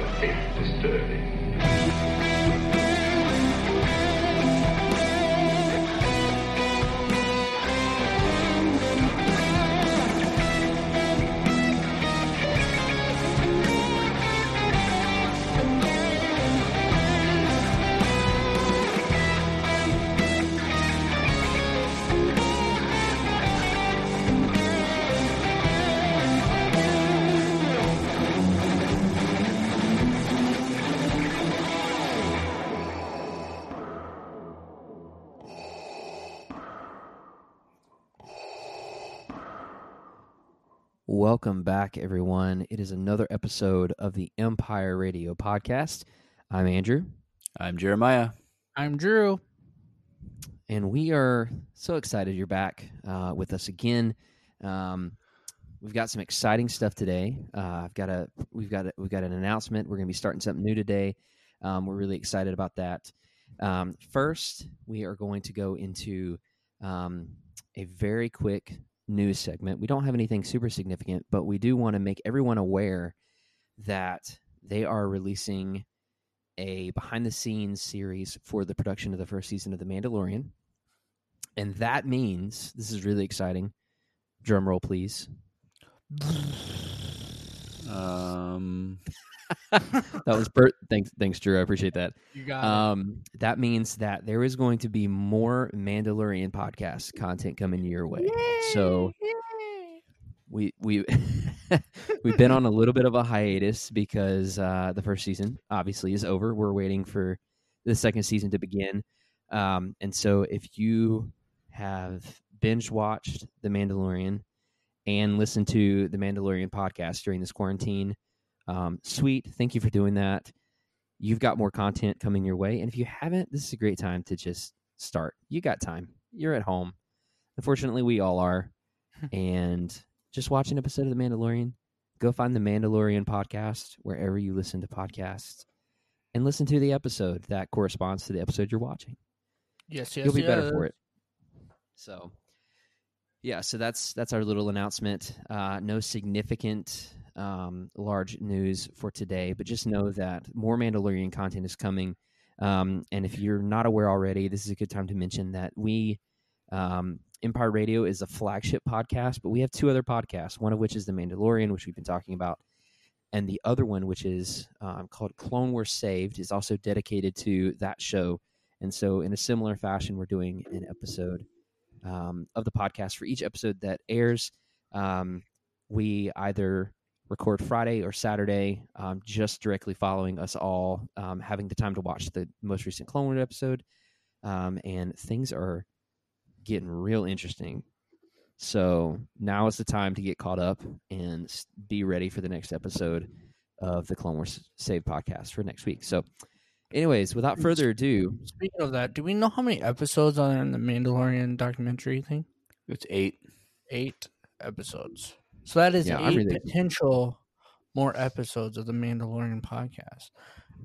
a bit Welcome back, everyone. It is another episode of the Empire Radio Podcast. I'm Andrew, I'm Jeremiah. I'm Drew. and we are so excited you're back uh, with us again. Um, we've got some exciting stuff today. Uh, I've got a we've got a, we've got an announcement. We're going to be starting something new today. Um, we're really excited about that. Um, first, we are going to go into um, a very quick news segment. We don't have anything super significant, but we do want to make everyone aware that they are releasing a behind the scenes series for the production of the first season of The Mandalorian. And that means this is really exciting. Drum roll, please. Um, That was Bert. thanks, thanks, Drew. I appreciate that. You got Um, that means that there is going to be more Mandalorian podcast content coming your way. So we we we've been on a little bit of a hiatus because uh, the first season obviously is over. We're waiting for the second season to begin. Um, and so if you have binge watched The Mandalorian and listened to the Mandalorian podcast during this quarantine, um, sweet. Thank you for doing that. You've got more content coming your way. And if you haven't, this is a great time to just start. You got time. You're at home. Unfortunately, we all are. and just watch an episode of The Mandalorian. Go find the Mandalorian podcast wherever you listen to podcasts and listen to the episode that corresponds to the episode you're watching. yes, yes, You'll be better for it. So, yeah, so that's that's our little announcement. Uh, no significant um, large news for today, but just know that more Mandalorian content is coming. Um, and if you're not aware already, this is a good time to mention that we um, Empire Radio is a flagship podcast, but we have two other podcasts. One of which is The Mandalorian, which we've been talking about, and the other one, which is um, called Clone Wars Saved, is also dedicated to that show. And so, in a similar fashion, we're doing an episode um, of the podcast for each episode that airs. Um, we either record Friday or Saturday, um, just directly following us all um, having the time to watch the most recent Clone Wars episode. Um, and things are getting real interesting. So now is the time to get caught up and be ready for the next episode of the Clone Wars Save podcast for next week. So, anyways, without further ado, Speaking of that, do we know how many episodes are in the Mandalorian documentary thing? it's eight. Eight episodes. So that is Yeah, eight really- potential more episodes of the Mandalorian podcast.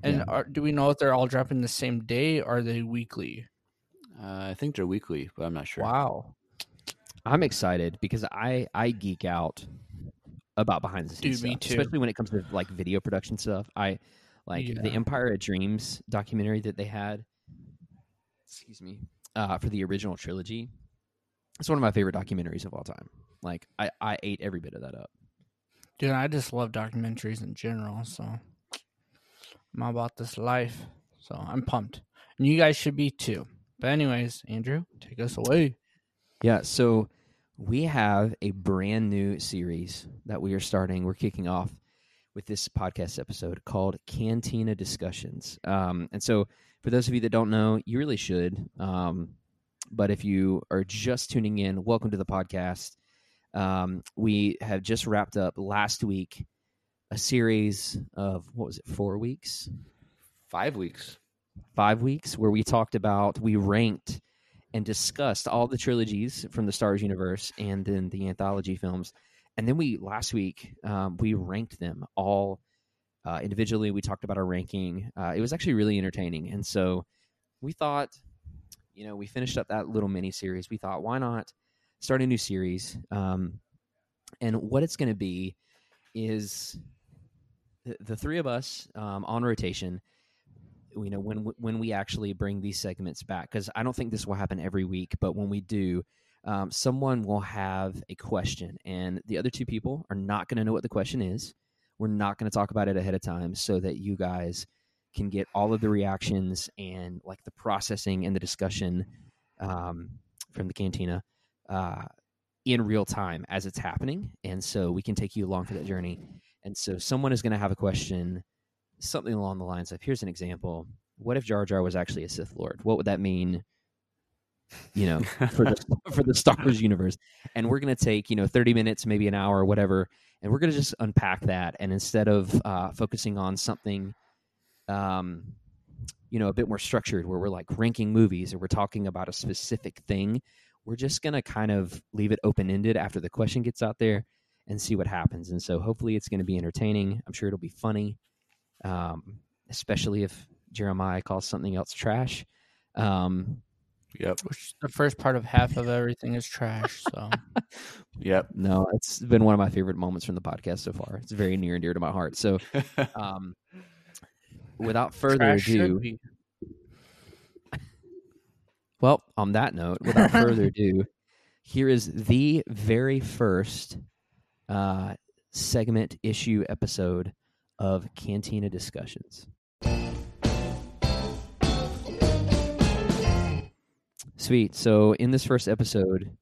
And Yeah. are, do we know if they're all dropping the same day? Or are they weekly? Uh, I think they're weekly, but I'm not sure. Wow. I'm excited because I I geek out about behind the scenes Dude, stuff, too. especially when it comes to like video production stuff. I like the Empire of Dreams documentary that they had. Excuse me, uh, for the original trilogy. It's one of my favorite documentaries of all time. Like I I ate every bit of that up. Dude, I just love documentaries in general. So I'm all about this life. So I'm pumped. And you guys should be too. But, anyways, Andrew, take us away. Yeah, so we have a brand new series that we are starting. We're kicking off with this podcast episode called Cantina Discussions. Um, and so, for those of you that don't know, you really should. Um, but if you are just tuning in, welcome to the podcast. Um, we have just wrapped up last week a series of what was it, four weeks? Five weeks. five weeks where we talked about we ranked and discussed all the trilogies from the Stars universe and then the anthology films, and then we last week um, we ranked them all uh, individually. We talked about our ranking. Uh, it was actually really entertaining, and so we thought, you know, we finished up that little mini series. We thought, why not start a new series? Um, and what it's going to be is the, the three of us um, on rotation. You know when when we actually bring these segments back because I don't think this will happen every week, but when we do, um, someone will have a question, and the other two people are not going to know what the question is. We're not going to talk about it ahead of time so that you guys can get all of the reactions and like the processing and the discussion um, from the cantina uh, in real time as it's happening. And so we can take you along for that journey. And so someone is going to have a question, something along the lines of here's an example. What if Jar Jar was actually a Sith Lord? What would that mean? You know, for the for the Star Wars universe, and we're going to take you know thirty minutes, maybe an hour, whatever, and we're going to just unpack that. And instead of uh, focusing on something um, you know, a bit more structured where we're like ranking movies or we're talking about a specific thing. We're just going to kind of leave it open ended after the question gets out there and see what happens. And so hopefully it's going to be entertaining. I'm sure it'll be funny, um, especially if Jeremiah calls something else trash. Um, Yep. Which the first part of half of everything is trash. So Yep. no, it's been one of my favorite moments from the podcast so far. It's very near and dear to my heart. So, um, without further trash should ado, be. Well, on that note, without further ado, here is the very first uh, segment issue episode of Cantina Discussions. Sweet. So, in this first episode,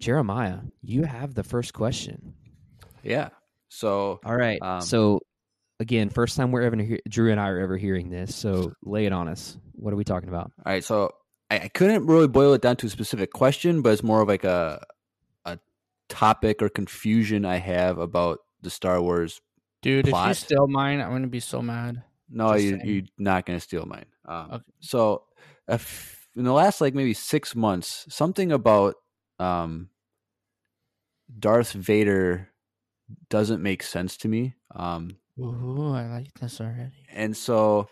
Jeremiah, you have the first question. yeah. So All right. Um, so, again, first time we're ever hear- Drew and I are ever hearing this. So, lay it on us. What are we talking about? All right, so I, I couldn't really boil it down to a specific question, but it's more of like a a topic or confusion I have about the Star Wars. Dude, if you Plot. steal mine, I'm gonna be so mad. No, Just you, saying. you're not going to steal mine. Um, Okay. So, if, in the last like maybe six months, something about um, Darth Vader doesn't make sense to me. Um, Ooh, I like this already. and so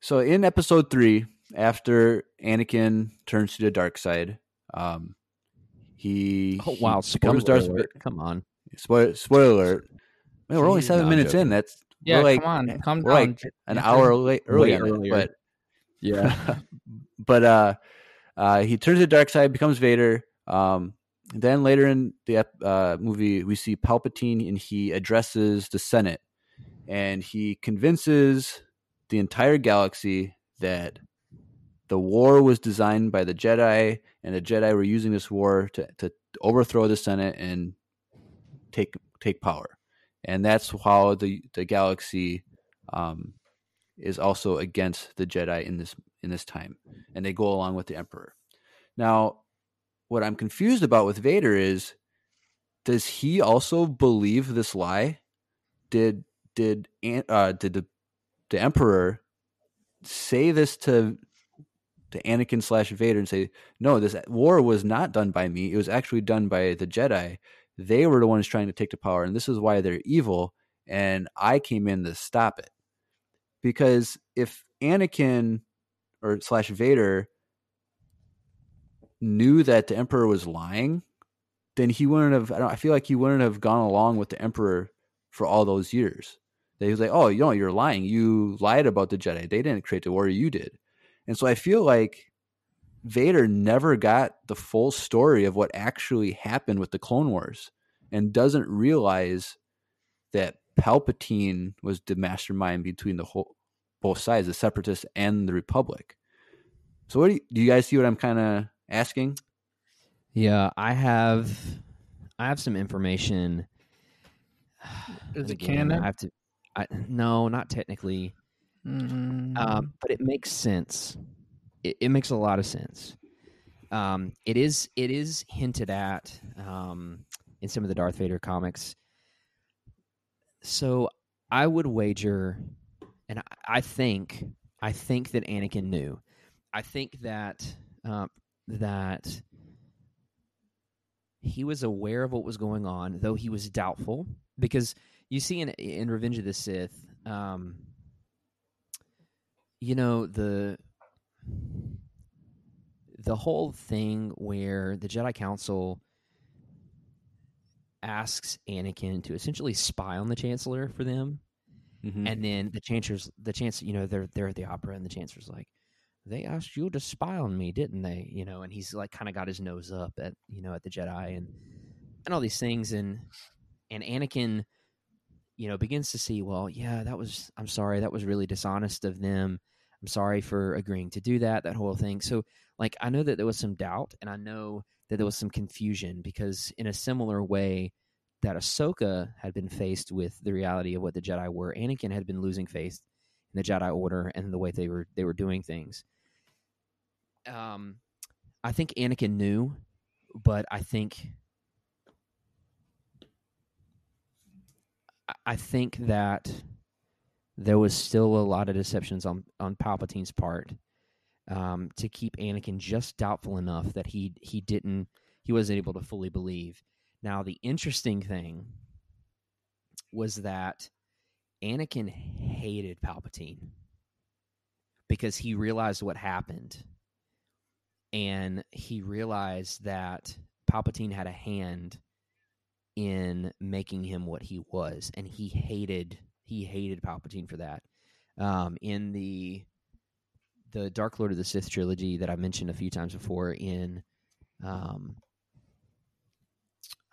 so in episode three after anakin turns to the dark side um he Oh, wow. he becomes darth alert. Come on. spoiler, spoiler alert Man, we're only seven minutes in that's Yeah, like come on, calm we're down. like an hour late early Way on it, earlier. but Yeah. but uh uh he turns to the dark side becomes vader um then later in the uh, movie we see palpatine and he addresses the senate and he convinces the entire galaxy that the war was designed by the jedi and the jedi were using this war to, to overthrow the senate and take take power. And that's how the the galaxy um is also against the jedi in this in this time and they go along with the emperor. Now what i'm confused about with vader is does he also believe this lie? Did did uh did the the emperor say this to to anakin slash vader and say no this war was not done by me. It was actually done by the jedi. They were the ones trying to take the power and this is why they're evil and i came in to stop it. Because if anakin or slash vader knew that the emperor was lying then he wouldn't have I, I feel like he wouldn't have gone along with the emperor for all those years. They was like oh you know you're lying. You lied about the jedi. They didn't create the war. You did and so i feel like vader never got the full story of what actually happened with the clone wars and doesn't realize that palpatine was the mastermind between the whole both sides the separatists and the republic so what do you, do you guys see what i'm kind of asking Yeah, I have I have some information. Is it canon? I have to I no, not technically. Mm, Um, but it makes sense. It, it makes a lot of sense. Um, it is it is hinted at um, in some of the Darth Vader comics. So I would wager, and I, I think I think that Anakin knew. I think that um, that he was aware of what was going on, though he was doubtful, because you see in in Revenge of the Sith, um, you know the the whole thing where the Jedi Council asks Anakin to essentially spy on the Chancellor for them. Mhm. And then the chancellor's the chancellor, you know, they're they're at the opera, and the chancellor's like, "They asked you to spy on me, didn't they?" You know, and he's like, kind of got his nose up at you know at the Jedi and and all these things, and and Anakin, you know, begins to see, well, yeah, that was, I'm sorry, that was really dishonest of them. I'm sorry for agreeing to do that, that whole thing. So, like, I know that there was some doubt, and I know that there was some confusion because, in a similar way that Ahsoka had been faced with the reality of what the Jedi were, Anakin had been losing faith in the Jedi Order and the way they were they were doing things. Um, I think Anakin knew, but I think I- think that there was still a lot of deceptions on on Palpatine's part um, to keep Anakin just doubtful enough that he he didn't he wasn't able to fully believe. Now the interesting thing was that Anakin hated Palpatine because he realized what happened, and he realized that Palpatine had a hand in making him what he was, and he hated he hated Palpatine for that. Um, in the the Dark Lord of the Sith trilogy that I mentioned a few times before, in um,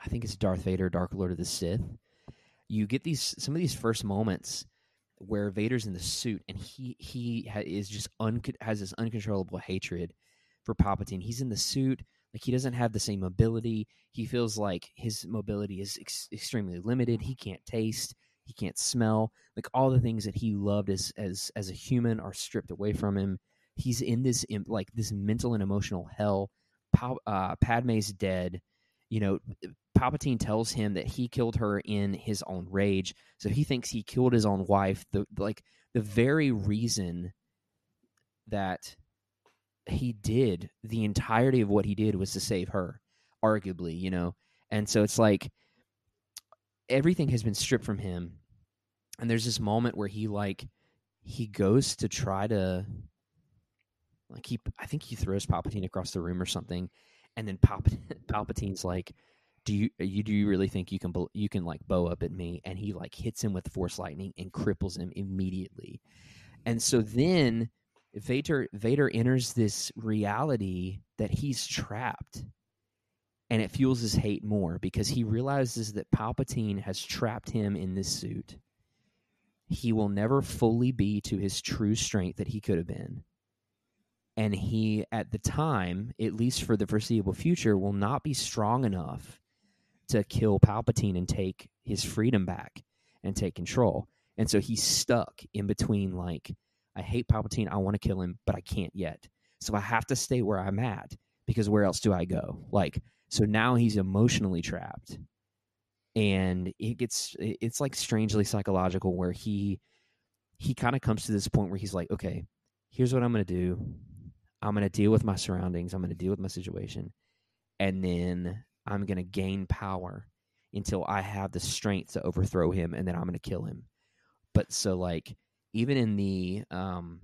I think it's Darth Vader, Dark Lord of the Sith. You get these some of these first moments where Vader's in the suit and he he ha- is just un- has this uncontrollable hatred for Palpatine. He's in the suit, like he doesn't have the same mobility. He feels like his mobility is ex- extremely limited. He can't taste, he can't smell. Like all the things that he loved as as as a human are stripped away from him. He's in this like this mental and emotional hell. Pal- uh, Padme's dead. You know, Palpatine tells him that he killed her in his own rage. So he thinks he killed his own wife. The like the very reason that he did the entirety of what he did was to save her, arguably, you know. And so it's like everything has been stripped from him. And there's this moment where he like he goes to try to like he I think he throws Palpatine across the room or something. And then Palpatine, Palpatine's like do you uh, you do you really think you can you can like bow up at me? And he like hits him with force lightning and cripples him immediately. And so then Vader Vader enters this reality that he's trapped and it fuels his hate more because he realizes that Palpatine has trapped him in this suit he will never fully be to his true strength that he could have been and he at the time at least for the foreseeable future will not be strong enough to kill Palpatine and take his freedom back and take control. And so he's stuck in between like I hate Palpatine, I want to kill him, but I can't yet. So I have to stay where I'm at because where else do I go? Like so now he's emotionally trapped. And it gets it's like strangely psychological where he he kind of comes to this point where he's like, okay, here's what I'm going to do. I'm going to deal with my surroundings. I'm going to deal with my situation. And then I'm going to gain power until I have the strength to overthrow him and then I'm going to kill him. But so like even in the um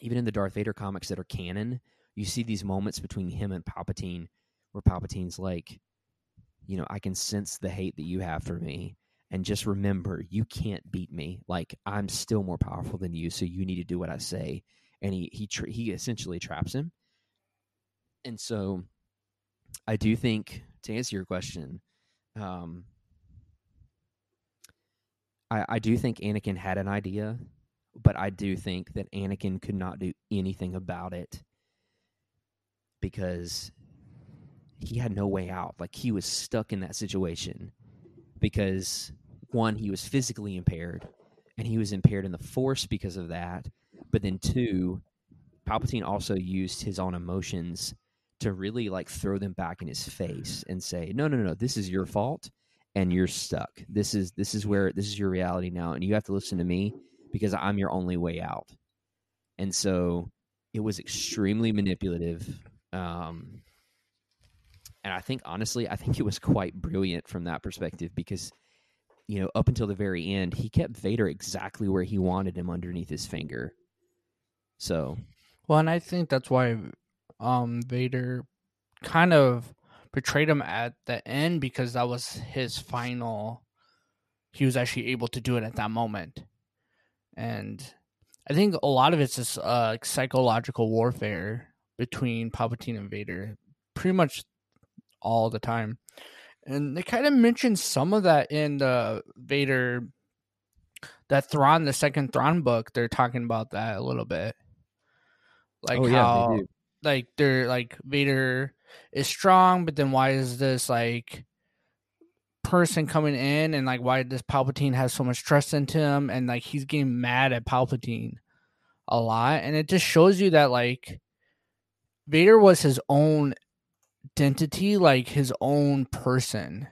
even in the Darth Vader comics that are canon, you see these moments between him and Palpatine where Palpatine's like, you know, I can sense the hate that you have for me and just remember you can't beat me. Like I'm still more powerful than you, so you need to do what I say. And he he tra- he essentially traps him. And so I do think to answer your question, um, I, I do think Anakin had an idea, but I do think that Anakin could not do anything about it because he had no way out. Like he was stuck in that situation because one, he was physically impaired, and he was impaired in the force because of that. But then two, Palpatine also used his own emotions to really like throw them back in his face and say, "No, no, no, no, this is your fault, and you're stuck. This is this is where this is your reality now, and you have to listen to me because I'm your only way out." And so it was extremely manipulative, um, and I think honestly, I think it was quite brilliant from that perspective because you know up until the very end, he kept Vader exactly where he wanted him underneath his finger. So Well, and I think that's why um Vader kind of betrayed him at the end because that was his final he was actually able to do it at that moment. and I think a lot of it's just uh, psychological warfare between Palpatine and Vader, pretty much all the time. And they kind of mentioned some of that in the Vader, that Thrawn, the second Thrawn book. They're talking about that a little bit, like Oh, yeah, how, do. like they're like Vader is strong, but then why is this like person coming in and like why does Palpatine have so much trust into him and like he's getting mad at Palpatine a lot and it just shows you that like Vader was his own identity, like his own person.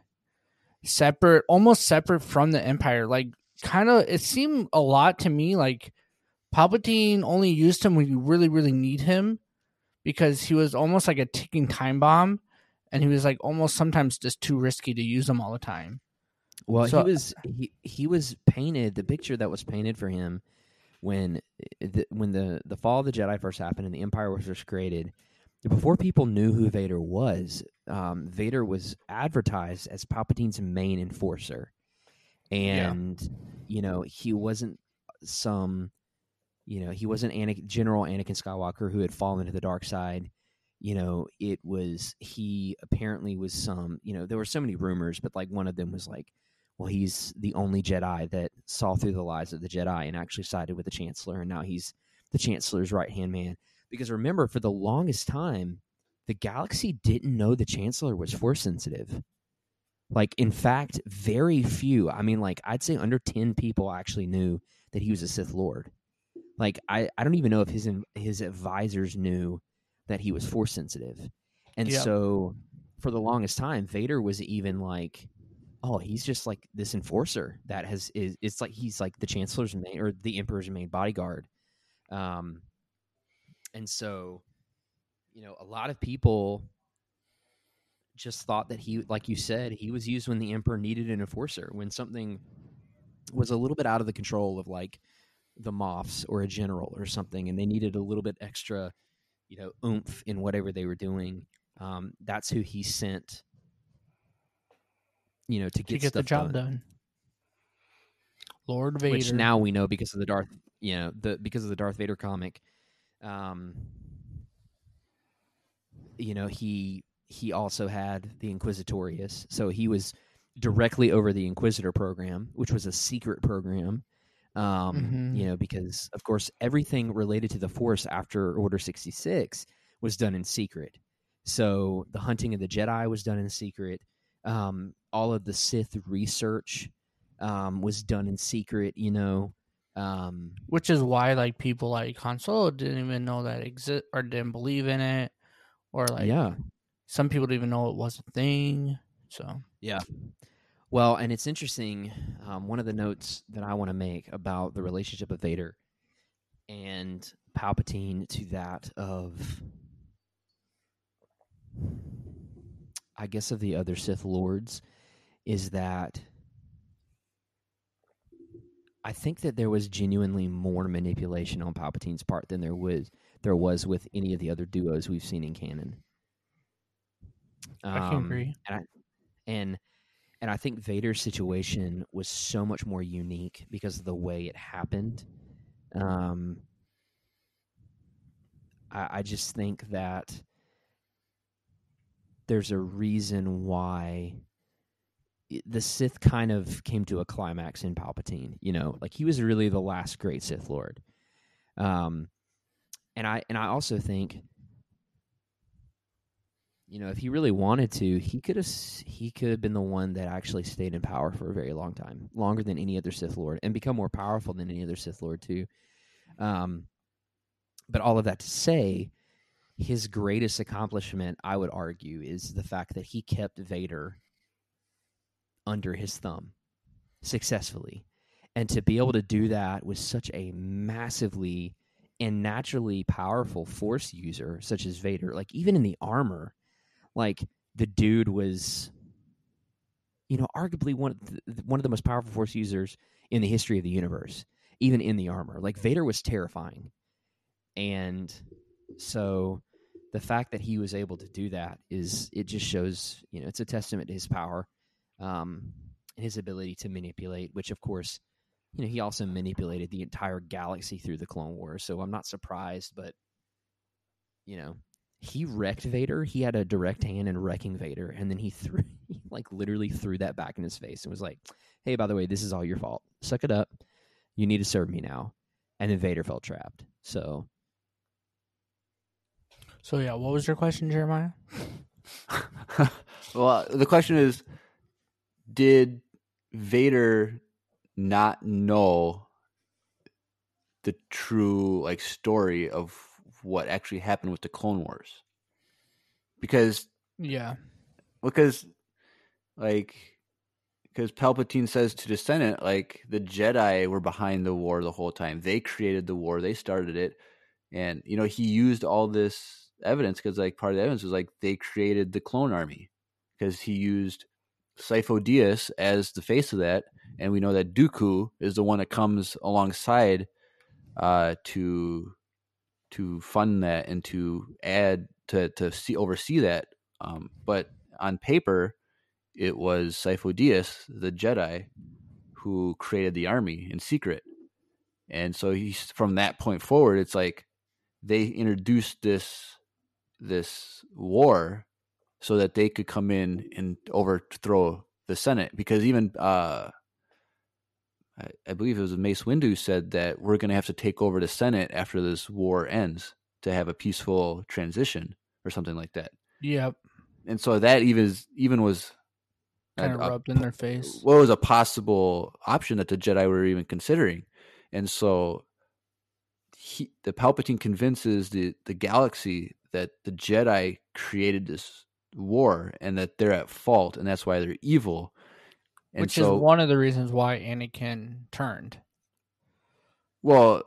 Separate almost separate from the Empire. Like kind of it seemed a lot to me like Palpatine only used him when you really, really need him because he was almost like a ticking time bomb and he was like almost sometimes just too risky to use him all the time. Well, So- he was he, he was painted the picture that was painted for him when eh, the, when the the fall of the Jedi first happened and the Empire was first created. Before people knew who Vader was, um, Vader was advertised as Palpatine's main enforcer, and you know he wasn't some, you know he wasn't Anakin, General Anakin Skywalker who had fallen to the dark side. You know it was he apparently was some you know there were so many rumors but like one of them was like well he's the only jedi that saw through the lies of the jedi and actually sided with the chancellor and now he's the chancellor's right hand man because remember for the longest time the galaxy didn't know the chancellor was force sensitive like in fact very few i mean like i'd say under 10 people actually knew that he was a sith lord like i, I don't even know if his his advisors knew that he was force sensitive. And Yeah. so for the longest time, Vader was even like, oh, he's just like this enforcer that has is it's like he's like the chancellor's main or the emperor's main bodyguard. Um and so you know, a lot of people just thought that he like you said, he was used when the emperor needed an enforcer, when something was a little bit out of the control of like the Moffs or a general or something, and they needed a little bit extra, you know, oomph in whatever they were doing. Um, that's who he sent, you know, to To get, get the job done. done. Lord Vader. Which now we know because of the Darth, you know, the because of the Darth Vader comic. Um, you know, he he also had the Inquisitorius, so he was directly over the Inquisitor program, which was a secret program. Um, Mhm. you know, because of course everything related to the Force after Order sixty six was done in secret. So the hunting of the Jedi was done in secret. Um, all of the Sith research um, was done in secret. You know, um, Which is why like people like Han Solo didn't even know that exist or didn't believe in it. Or like yeah, some people didn't even know it was a thing. So yeah. Well, and it's interesting. Um, one of the notes that I want to make about the relationship of Vader and Palpatine to that of, I guess, of the other Sith lords, is that I think that there was genuinely more manipulation on Palpatine's part than there was there was with any of the other duos we've seen in canon. I can Um, agree. And I, and and I think Vader's situation was so much more unique because of the way it happened. Um, I, I just think that there's a reason why the Sith kind of came to a climax in Palpatine. You know, like he was really the last great Sith Lord. Um, and I and I also think, you know, if he really wanted to, he could have he could have been the one that actually stayed in power for a very long time, longer than any other Sith Lord, and become more powerful than any other Sith Lord too. Um, but all of that to say, his greatest accomplishment, I would argue, is the fact that he kept Vader under his thumb successfully. And to be able to do that with such a massively and naturally powerful force user such as Vader, like even in the armor, like the dude was you know arguably one of the, one of the most powerful force users in the history of the universe, even in the armor. Like Vader was terrifying. And so the fact that he was able to do that is it just shows, you know, it's a testament to his power um, and his ability to manipulate, which of course you know, he also manipulated the entire galaxy through the Clone Wars. So I'm not surprised, but you know, he wrecked Vader. He had a direct hand in wrecking Vader, and then he threw, he like literally threw that back in his face and was like, "Hey, by the way, this is all your fault. Suck it up. You need to serve me now." And then Vader felt trapped. So So yeah, what was your question, Jeremiah? well, the question is did Vader not know the true like story of what actually happened with the Clone Wars? Because Yeah. because like because Palpatine says to the Senate like the Jedi were behind the war the whole time. They created the war. They started it, and you know he used all this evidence because like part of the evidence was like they created the clone army because he used Sifo Dyas as the face of that, and we know that Dooku is the one that comes alongside uh, to to fund that and to add to to see oversee that. Um, but on paper, it was Sifo Dyas, the Jedi, who created the army in secret. And so he's from that point forward, it's like they introduced this this war so that they could come in and overthrow the Senate. Because even uh, I, I believe it was Mace Windu said that we're going to have to take over the Senate after this war ends to have a peaceful transition or something like that. Yep. And so that even even was Kind of a- a rubbed in their face. what was a possible option that the Jedi were even considering. And so he, the Palpatine convinces the, the galaxy that the Jedi created this war and that they're at fault and that's why they're evil. And Which so, is one of the reasons why Anakin turned. well,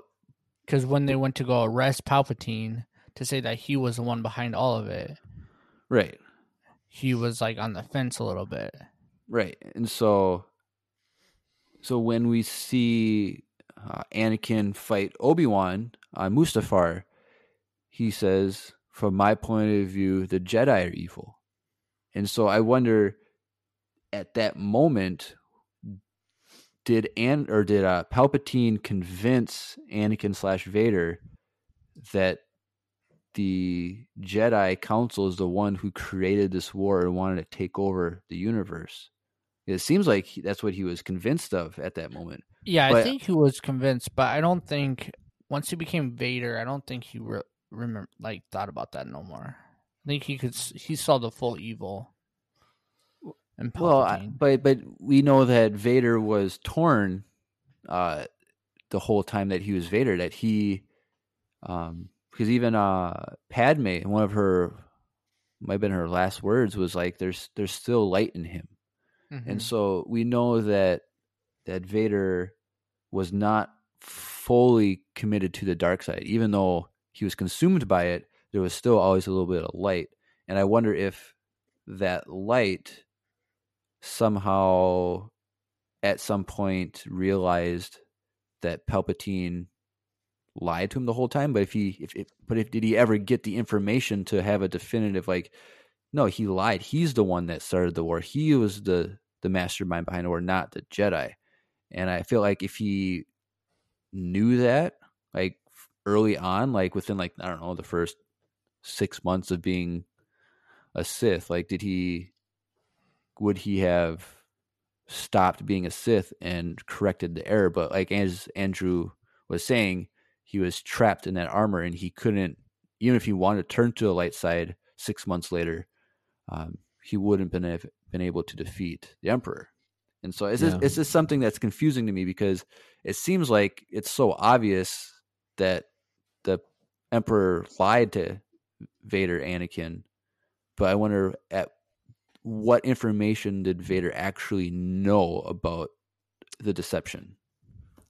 Because when they went to go arrest Palpatine to say that he was the one behind all of it, right, he was like on the fence a little bit. right. And so, so when we see uh, Anakin fight Obi Wan on Mustafar, he says, "From my point of view, the Jedi are evil." And so I wonder, at that moment, did An or did uh, Palpatine convince Anakin slash Vader that the Jedi Council is the one who created this war and wanted to take over the universe? It seems like that's what he was convinced of at that moment. Yeah, I think he was convinced, but I don't think once he became Vader, I don't think he re- remember like thought about that no more. I think he could he saw the full evil. And Well, I- but but we know that Vader was torn uh, the whole time that he was Vader. That he, um, because even uh, Padme, one of her might have been her last words was like, "There's there's still light in him," and Mhm. so we know that that Vader was not fully committed to the dark side, even though he was consumed by it. There was still always a little bit of light, and I wonder if that light somehow at some point realized that Palpatine lied to him the whole time. But if he, if, if but if did he ever get the information to have a definitive like, no, he lied. He's the one that started the war. He was the the mastermind behind the war, not the Jedi. And I feel like if he knew that, like early on, like within like I don't know the first six months of being a Sith, like did he would he have stopped being a Sith and corrected the error? But like as Andrew was saying, he was trapped in that armor and he couldn't, even if he wanted to turn to the light side six months later, um, he wouldn't been have been able to defeat the Emperor. And so it's just, it's just something that's confusing to me because it seems like it's so obvious that the Emperor lied to Vader, Anakin, but I wonder at what information did Vader actually know about the deception?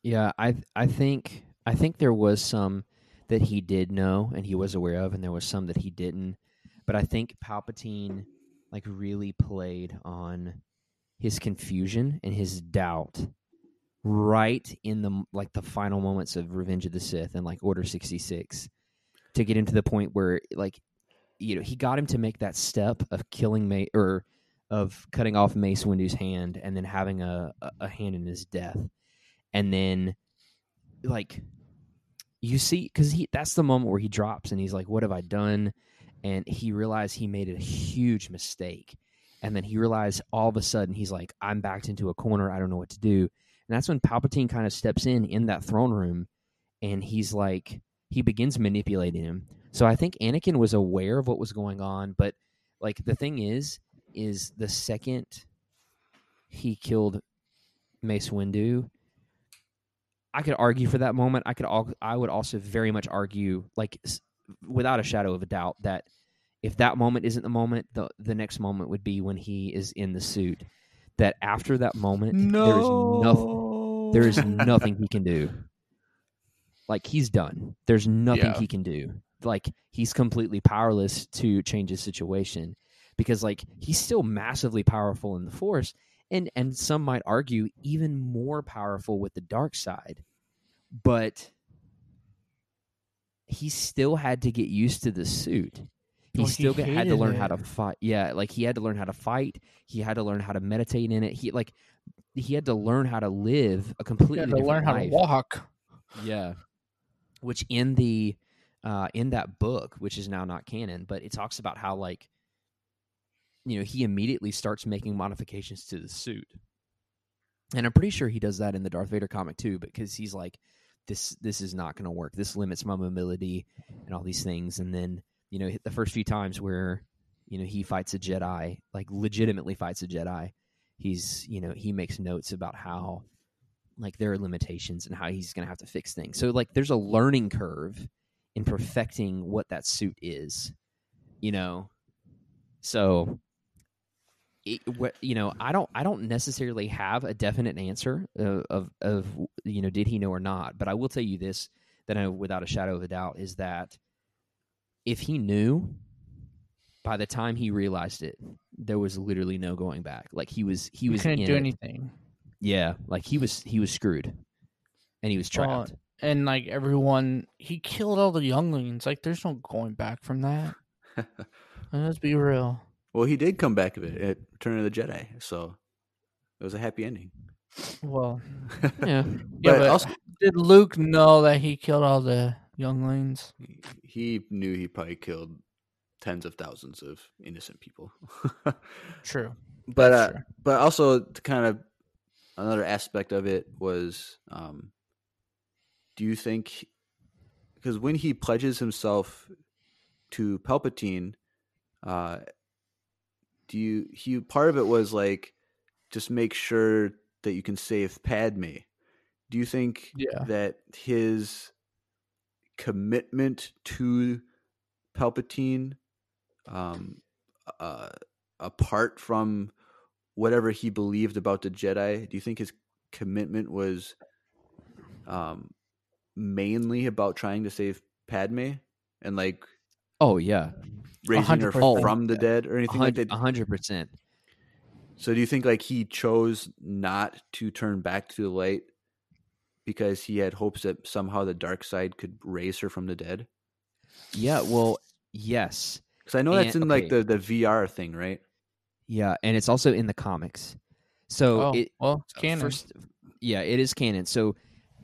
Yeah, I I think I think there was some that he did know and he was aware of, and there was some that he didn't. But I think Palpatine like really played on his confusion and his doubt right in the like the final moments of Revenge of the Sith and like Order sixty six to get him to the point where like you know he got him to make that step of killing May or of cutting off Mace Windu's hand and then having a, a- hand in his death. And then like you see because he that's the moment where he drops and he's like what have i done? And he realized he made a huge mistake. And then he realized all of a sudden he's like i'm backed into a corner. I don't know what to do. And that's when palpatine kind of steps in in that throne room and he's like he begins manipulating him so i think anakin was aware of what was going on but like the thing is is the second he killed mace windu I could argue for that moment. I could all. I would also very much argue, like s- without a shadow of a doubt, that if that moment isn't the moment, the the next moment would be when he is in the suit. That after that moment, there is nothing. There is nothing he can do. Like he's done. There's nothing Yeah. he can do. Like he's completely powerless to change his situation because like he's still massively powerful in the force and and some might argue even more powerful with the dark side but he still had to get used to the suit he Well, he still got- had to learn how to fight yeah like he had to learn how to fight he had to learn how to meditate in it he like he had to learn how to live a completely You had to learn how to walk. Yeah. Which in the uh in that book, which is now not canon, but it talks about how like you know, he immediately starts making modifications to the suit. And I'm pretty sure he does that in the Darth Vader comic too, because he's like this this is not going to work. This limits my mobility and all these things and then, you know, the first few times where you know, he fights a Jedi, like legitimately fights a Jedi. He's, you know, he makes notes about how like there are limitations and how he's going to have to fix things. So like there's a learning curve in perfecting what that suit is, you know. So it, what you know, I don't I don't necessarily have a definite answer of, of of you know did he know or not, but I will tell you this that I without a shadow of a doubt is that if he knew by the time he realized it, there was literally no going back. Like he was he He was couldn't do it. anything. Yeah, like he was he was screwed, and he was Well, trapped. And like everyone, he killed all the younglings. Like there's no going back from that. Let's be real. well, he did come back of it at Return of the Jedi, so it was a happy ending. Well, yeah, yeah, but also did Luke know that he killed all the younglings? he knew he probably killed tens of thousands of innocent people. True. but uh, true. but also to kind of another aspect of it was um do you think because when he pledges himself to palpatine uh do you he part of it was like just make sure that you can save padme do you think Yeah. that his commitment to palpatine um uh apart from whatever he believed about the Jedi, do you think his commitment was um mainly about trying to save Padme and like oh yeah, raising her from the dead or anything like that? a hundred percent. So do you think like he chose not to turn back to the light because he had hopes that somehow the dark side could raise her from the dead? Yeah, well, yes, Because I know that's And- in like the the VR thing, right? Yeah, and it's also in the comics. So oh, it well, it's canon. first, yeah, it is canon. So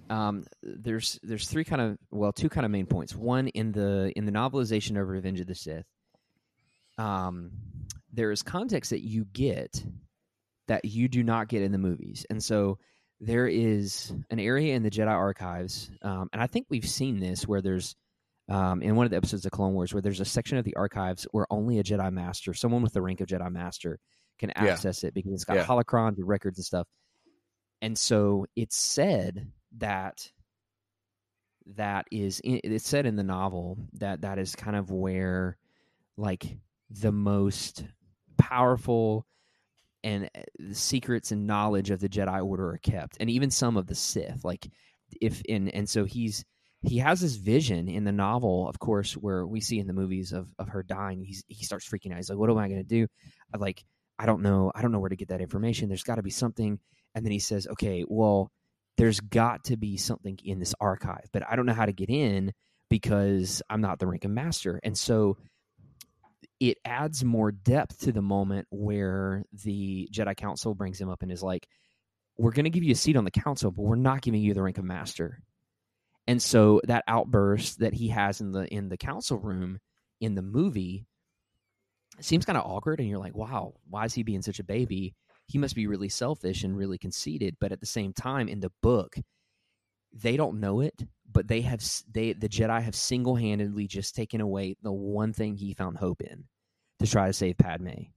um, there's there's three kind of well, two kind of main points. One in the in the novelization of Revenge of the Sith, um, there is context that you get that you do not get in the movies, and so there is an area in the Jedi archives, um, and I think we've seen this where there's um, in one of the episodes of Clone Wars where there's a section of the archives where only a Jedi Master, someone with the rank of Jedi Master, can Yeah. access it because it's got Yeah. holocrons and records and stuff. And so it's said that that is in, it's said in the novel that that is kind of where like the most powerful and uh, the secrets and knowledge of the Jedi Order are kept, and even some of the Sith. Like if in and so he's he has this vision in the novel, of course, where we see in the movies of of her dying. He's he starts freaking out. He's like, "What am I going to do?" I like I don't know. I don't know where to get that information. There's got to be something. And then he says, "Okay, well, there's got to be something in this archive, but I don't know how to get in because I'm not the rank of master." And so it adds more depth to the moment where the Jedi Council brings him up and is like, we're going to give you a seat on the council, but we're not giving you the rank of master. And so that outburst that he has in the in the council room in the movie seems kind of awkward and you're like, "Wow, why is he being such a baby?" He must be really selfish and really conceited, but at the same time in the book they don't know it, but they have they the Jedi have single-handedly just taken away the one thing he found hope in to try to save Padme.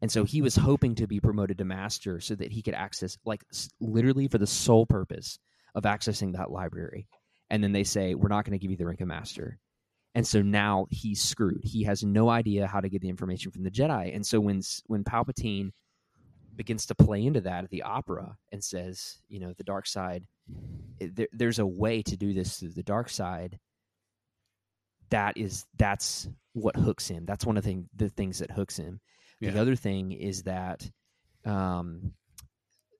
And so he was hoping to be promoted to master so that he could access, like, literally for the sole purpose of accessing that library. And then they say, We're not going to give you the rank of master. And so now he's screwed. He has no idea how to get the information from the Jedi. And so when when Palpatine begins to play into that at the opera and says, you know, the dark side, there, there's a way to do this through the dark side. That is that's what hooks him. That's one of the, thing, the things that hooks him. The other thing is that um,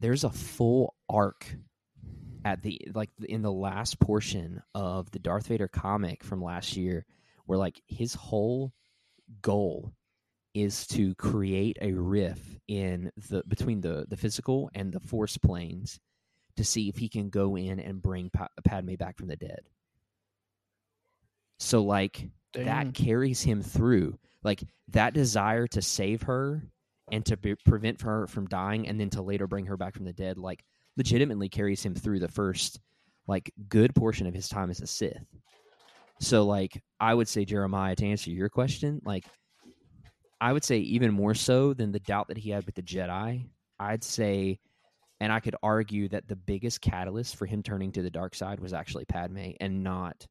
there's a full arc at the like in the last portion of the Darth Vader comic from last year, where like his whole goal is to create a riff in the between the the physical and the force planes to see if he can go in and bring pa- Padme back from the dead. So like Dang. that carries him through like that desire to save her and to be, prevent her from dying and then to later bring her back from the dead like legitimately carries him through the first like good portion of his time as a sith. So like i would say jeremiah to answer your question like i would say even more so than the doubt that he had with the jedi i'd say and i could argue that the biggest catalyst for him turning to the dark side was actually padme and not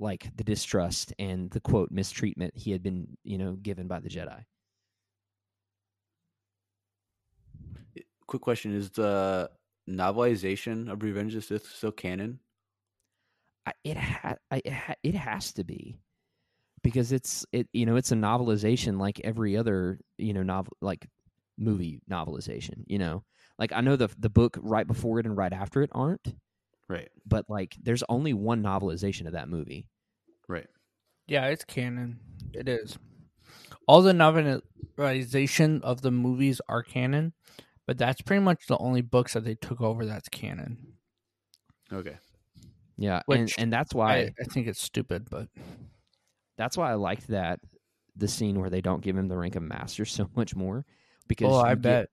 like the distrust and the quote mistreatment he had been you know given by the jedi Quick question: Is the novelization of Revenge of the Sith still canon? I, it ha- I, it, ha- it has to be because it's it you know it's a novelization like every other you know novel like movie novelization you know like i know the the book right before it and right after it aren't Right. but like there's only one novelization of that movie Right. Yeah, it's canon. It is. All the novelization of the movies are canon, but that's pretty much the only books that they took over that's canon. Okay. yeah and Which and that's why I, I think it's stupid, but that's why i liked that the scene where they don't give him the rank of master so much more because oh, I get- bet.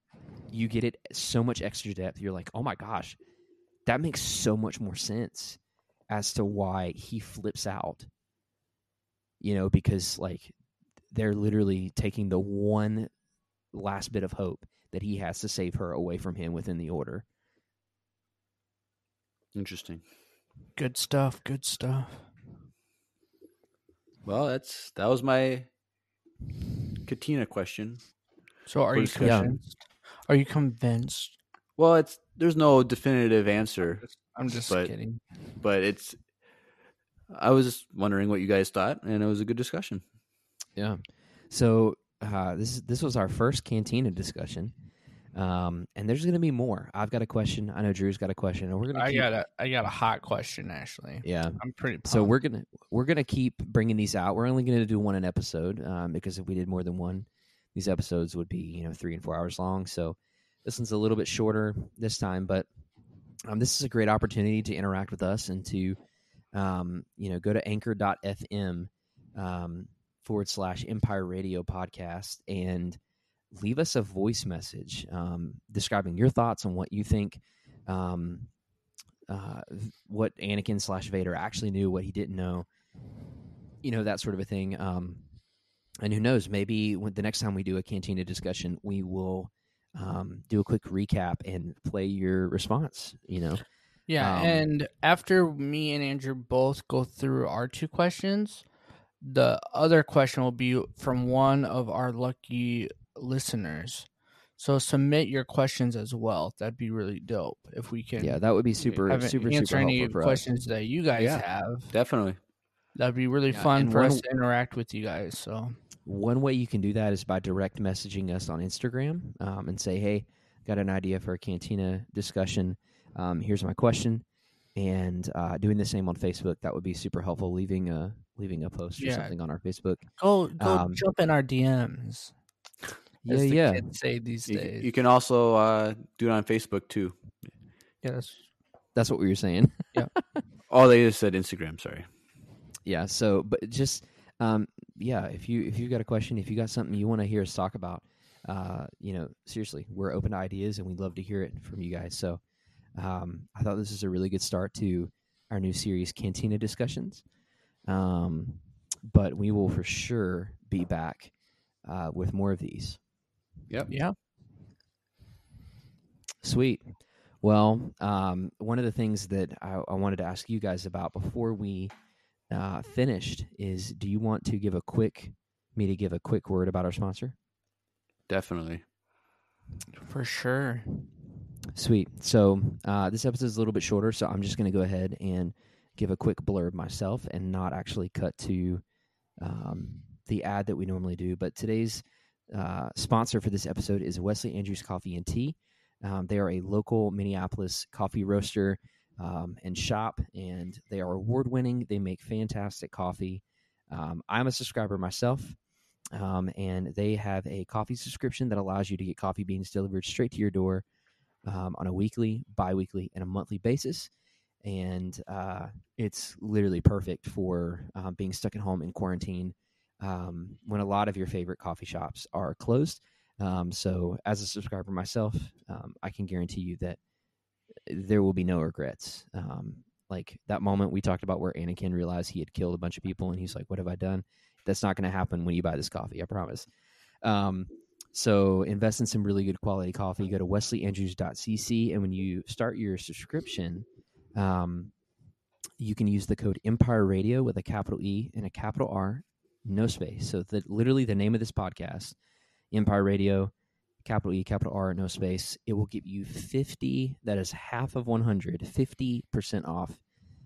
you get it so much extra depth. You're like, oh my gosh, that makes so much more sense as to why he flips out. You know, because like they're literally taking the one last bit of hope that he has to save her away from him within the order. Interesting. Good stuff. Good stuff. Well, that's that was my cantina question. So, are For you discussion. convinced? Are you convinced? Well, it's there's no definitive answer, I'm just But- kidding. but it's. I was just wondering what you guys thought, and it was a good discussion. Yeah. So uh, this this was our first cantina discussion, um, and there's going to be more. I've got a question. I know Drew's got a question, and we're going to. I got a I got a hot question actually. Yeah. I'm pretty. Pumped. So we're gonna we're gonna keep bringing these out. We're only gonna do one an episode um, because if we did more than one, these episodes would be you know three and four hours long. So this one's a little bit shorter this time, but um, this is a great opportunity to interact with us and to um, you know go to anchor.fm um, forward slash Empire Radio podcast and leave us a voice message um, describing your thoughts on what you think. Um, uh, what Anakin slash Vader actually knew, what he didn't know, you know, that sort of a thing. Um, and who knows, maybe when, the next time we do a cantina discussion, we will um, do a quick recap and play your response. You know, Yeah, Um, and after me and Andrew both go through our two questions, the other question will be from one of our lucky listeners. So submit your questions as well. That'd be really dope if we can. yeah, that would be super, have- super, answer super any helpful for us. questions that you guys Yeah. have. Definitely. That'd be really Yeah, fun and for one- us to interact with you guys. So One way you can do that is by direct messaging us on Instagram um, and say, "Hey, got an idea for a cantina discussion. Um, here's my question." And uh, doing the same on Facebook that would be super helpful. Leaving a leaving a post or something on our Facebook. go go Um, jump in our DMs. Yeah, yeah. kids say these You, days. you can also uh, do it on Facebook too. yes. That's what we were saying. Yeah. oh, they just said Instagram. Sorry. yeah. So, but just um, yeah, if you if you've got a question, if you got something you want to hear us talk about, uh, you know, seriously, we're open to ideas and we'd love to hear it from you guys. So, um, I thought this is a really good start to our new series, Cantina Discussions. Um, but we will for sure be back uh, with more of these. Yep. Yeah. Sweet. Well, um, one of the things that I, I wanted to ask you guys about before we uh, finished is do you want to give a quick, me to give a quick word about our sponsor? Definitely. For sure. Sweet. So uh, this episode is a little bit shorter, so I'm just going to go ahead and give a quick blurb myself and not actually cut to um, the ad that we normally do. But today's uh, sponsor for this episode is Wesley Andrews Coffee and Tea. Um, they are a local Minneapolis coffee roaster um, and shop, and they are award winning. They make fantastic coffee. Um, I'm a subscriber myself. Um, and they have a coffee subscription that allows you to get coffee beans delivered straight to your door um, on a weekly, bi-weekly, and a monthly basis. And uh, it's literally perfect for uh, being stuck at home in quarantine um, when a lot of your favorite coffee shops are closed. Um, so, as a subscriber myself, um, I can guarantee you that there will be no regrets. Um, like that moment we talked about where Anakin realized he had killed a bunch of people, and he's like, "What have I done?" That's not going to happen when you buy this coffee. I promise. Um, so invest in some really good quality coffee. Go to wesleyandrews.cc, and when you start your subscription, um, you can use the code Empire Radio with a capital E and a capital R, no space. So the literally the name of this podcast, Empire Radio, capital E, capital R, no space. It will give you fifty. That is half of one hundred. Fifty percent off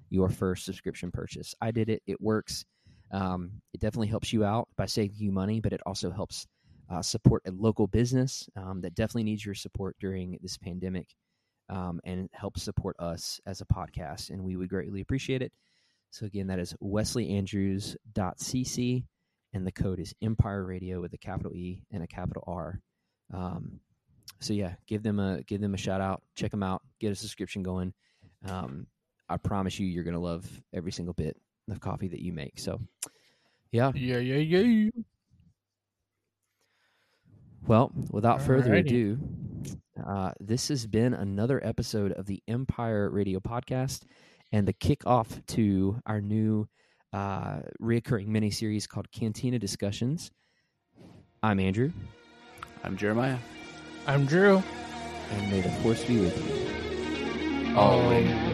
your first subscription purchase. I did it. It works. Um, it definitely helps you out by saving you money, but it also helps uh, support a local business um, that definitely needs your support during this pandemic um, and helps support us as a podcast. And we would greatly appreciate it. So, again, that is wesleyandrews.cc, and the code is Empire Radio with a capital E and a capital R. Um, so yeah, give them a give them a shout out. Check them out. Get a subscription going. Um, I promise you, you're gonna love every single bit of coffee that you make. So, yeah. Yeah, yeah, yeah. Well, without further Alrighty. ado, uh, this has been another episode of the Empire Radio Podcast and the kickoff to our new uh, reoccurring mini series called Cantina Discussions. I'm Andrew, I'm Jeremiah. I'm Drew. and may the force be with you. Always.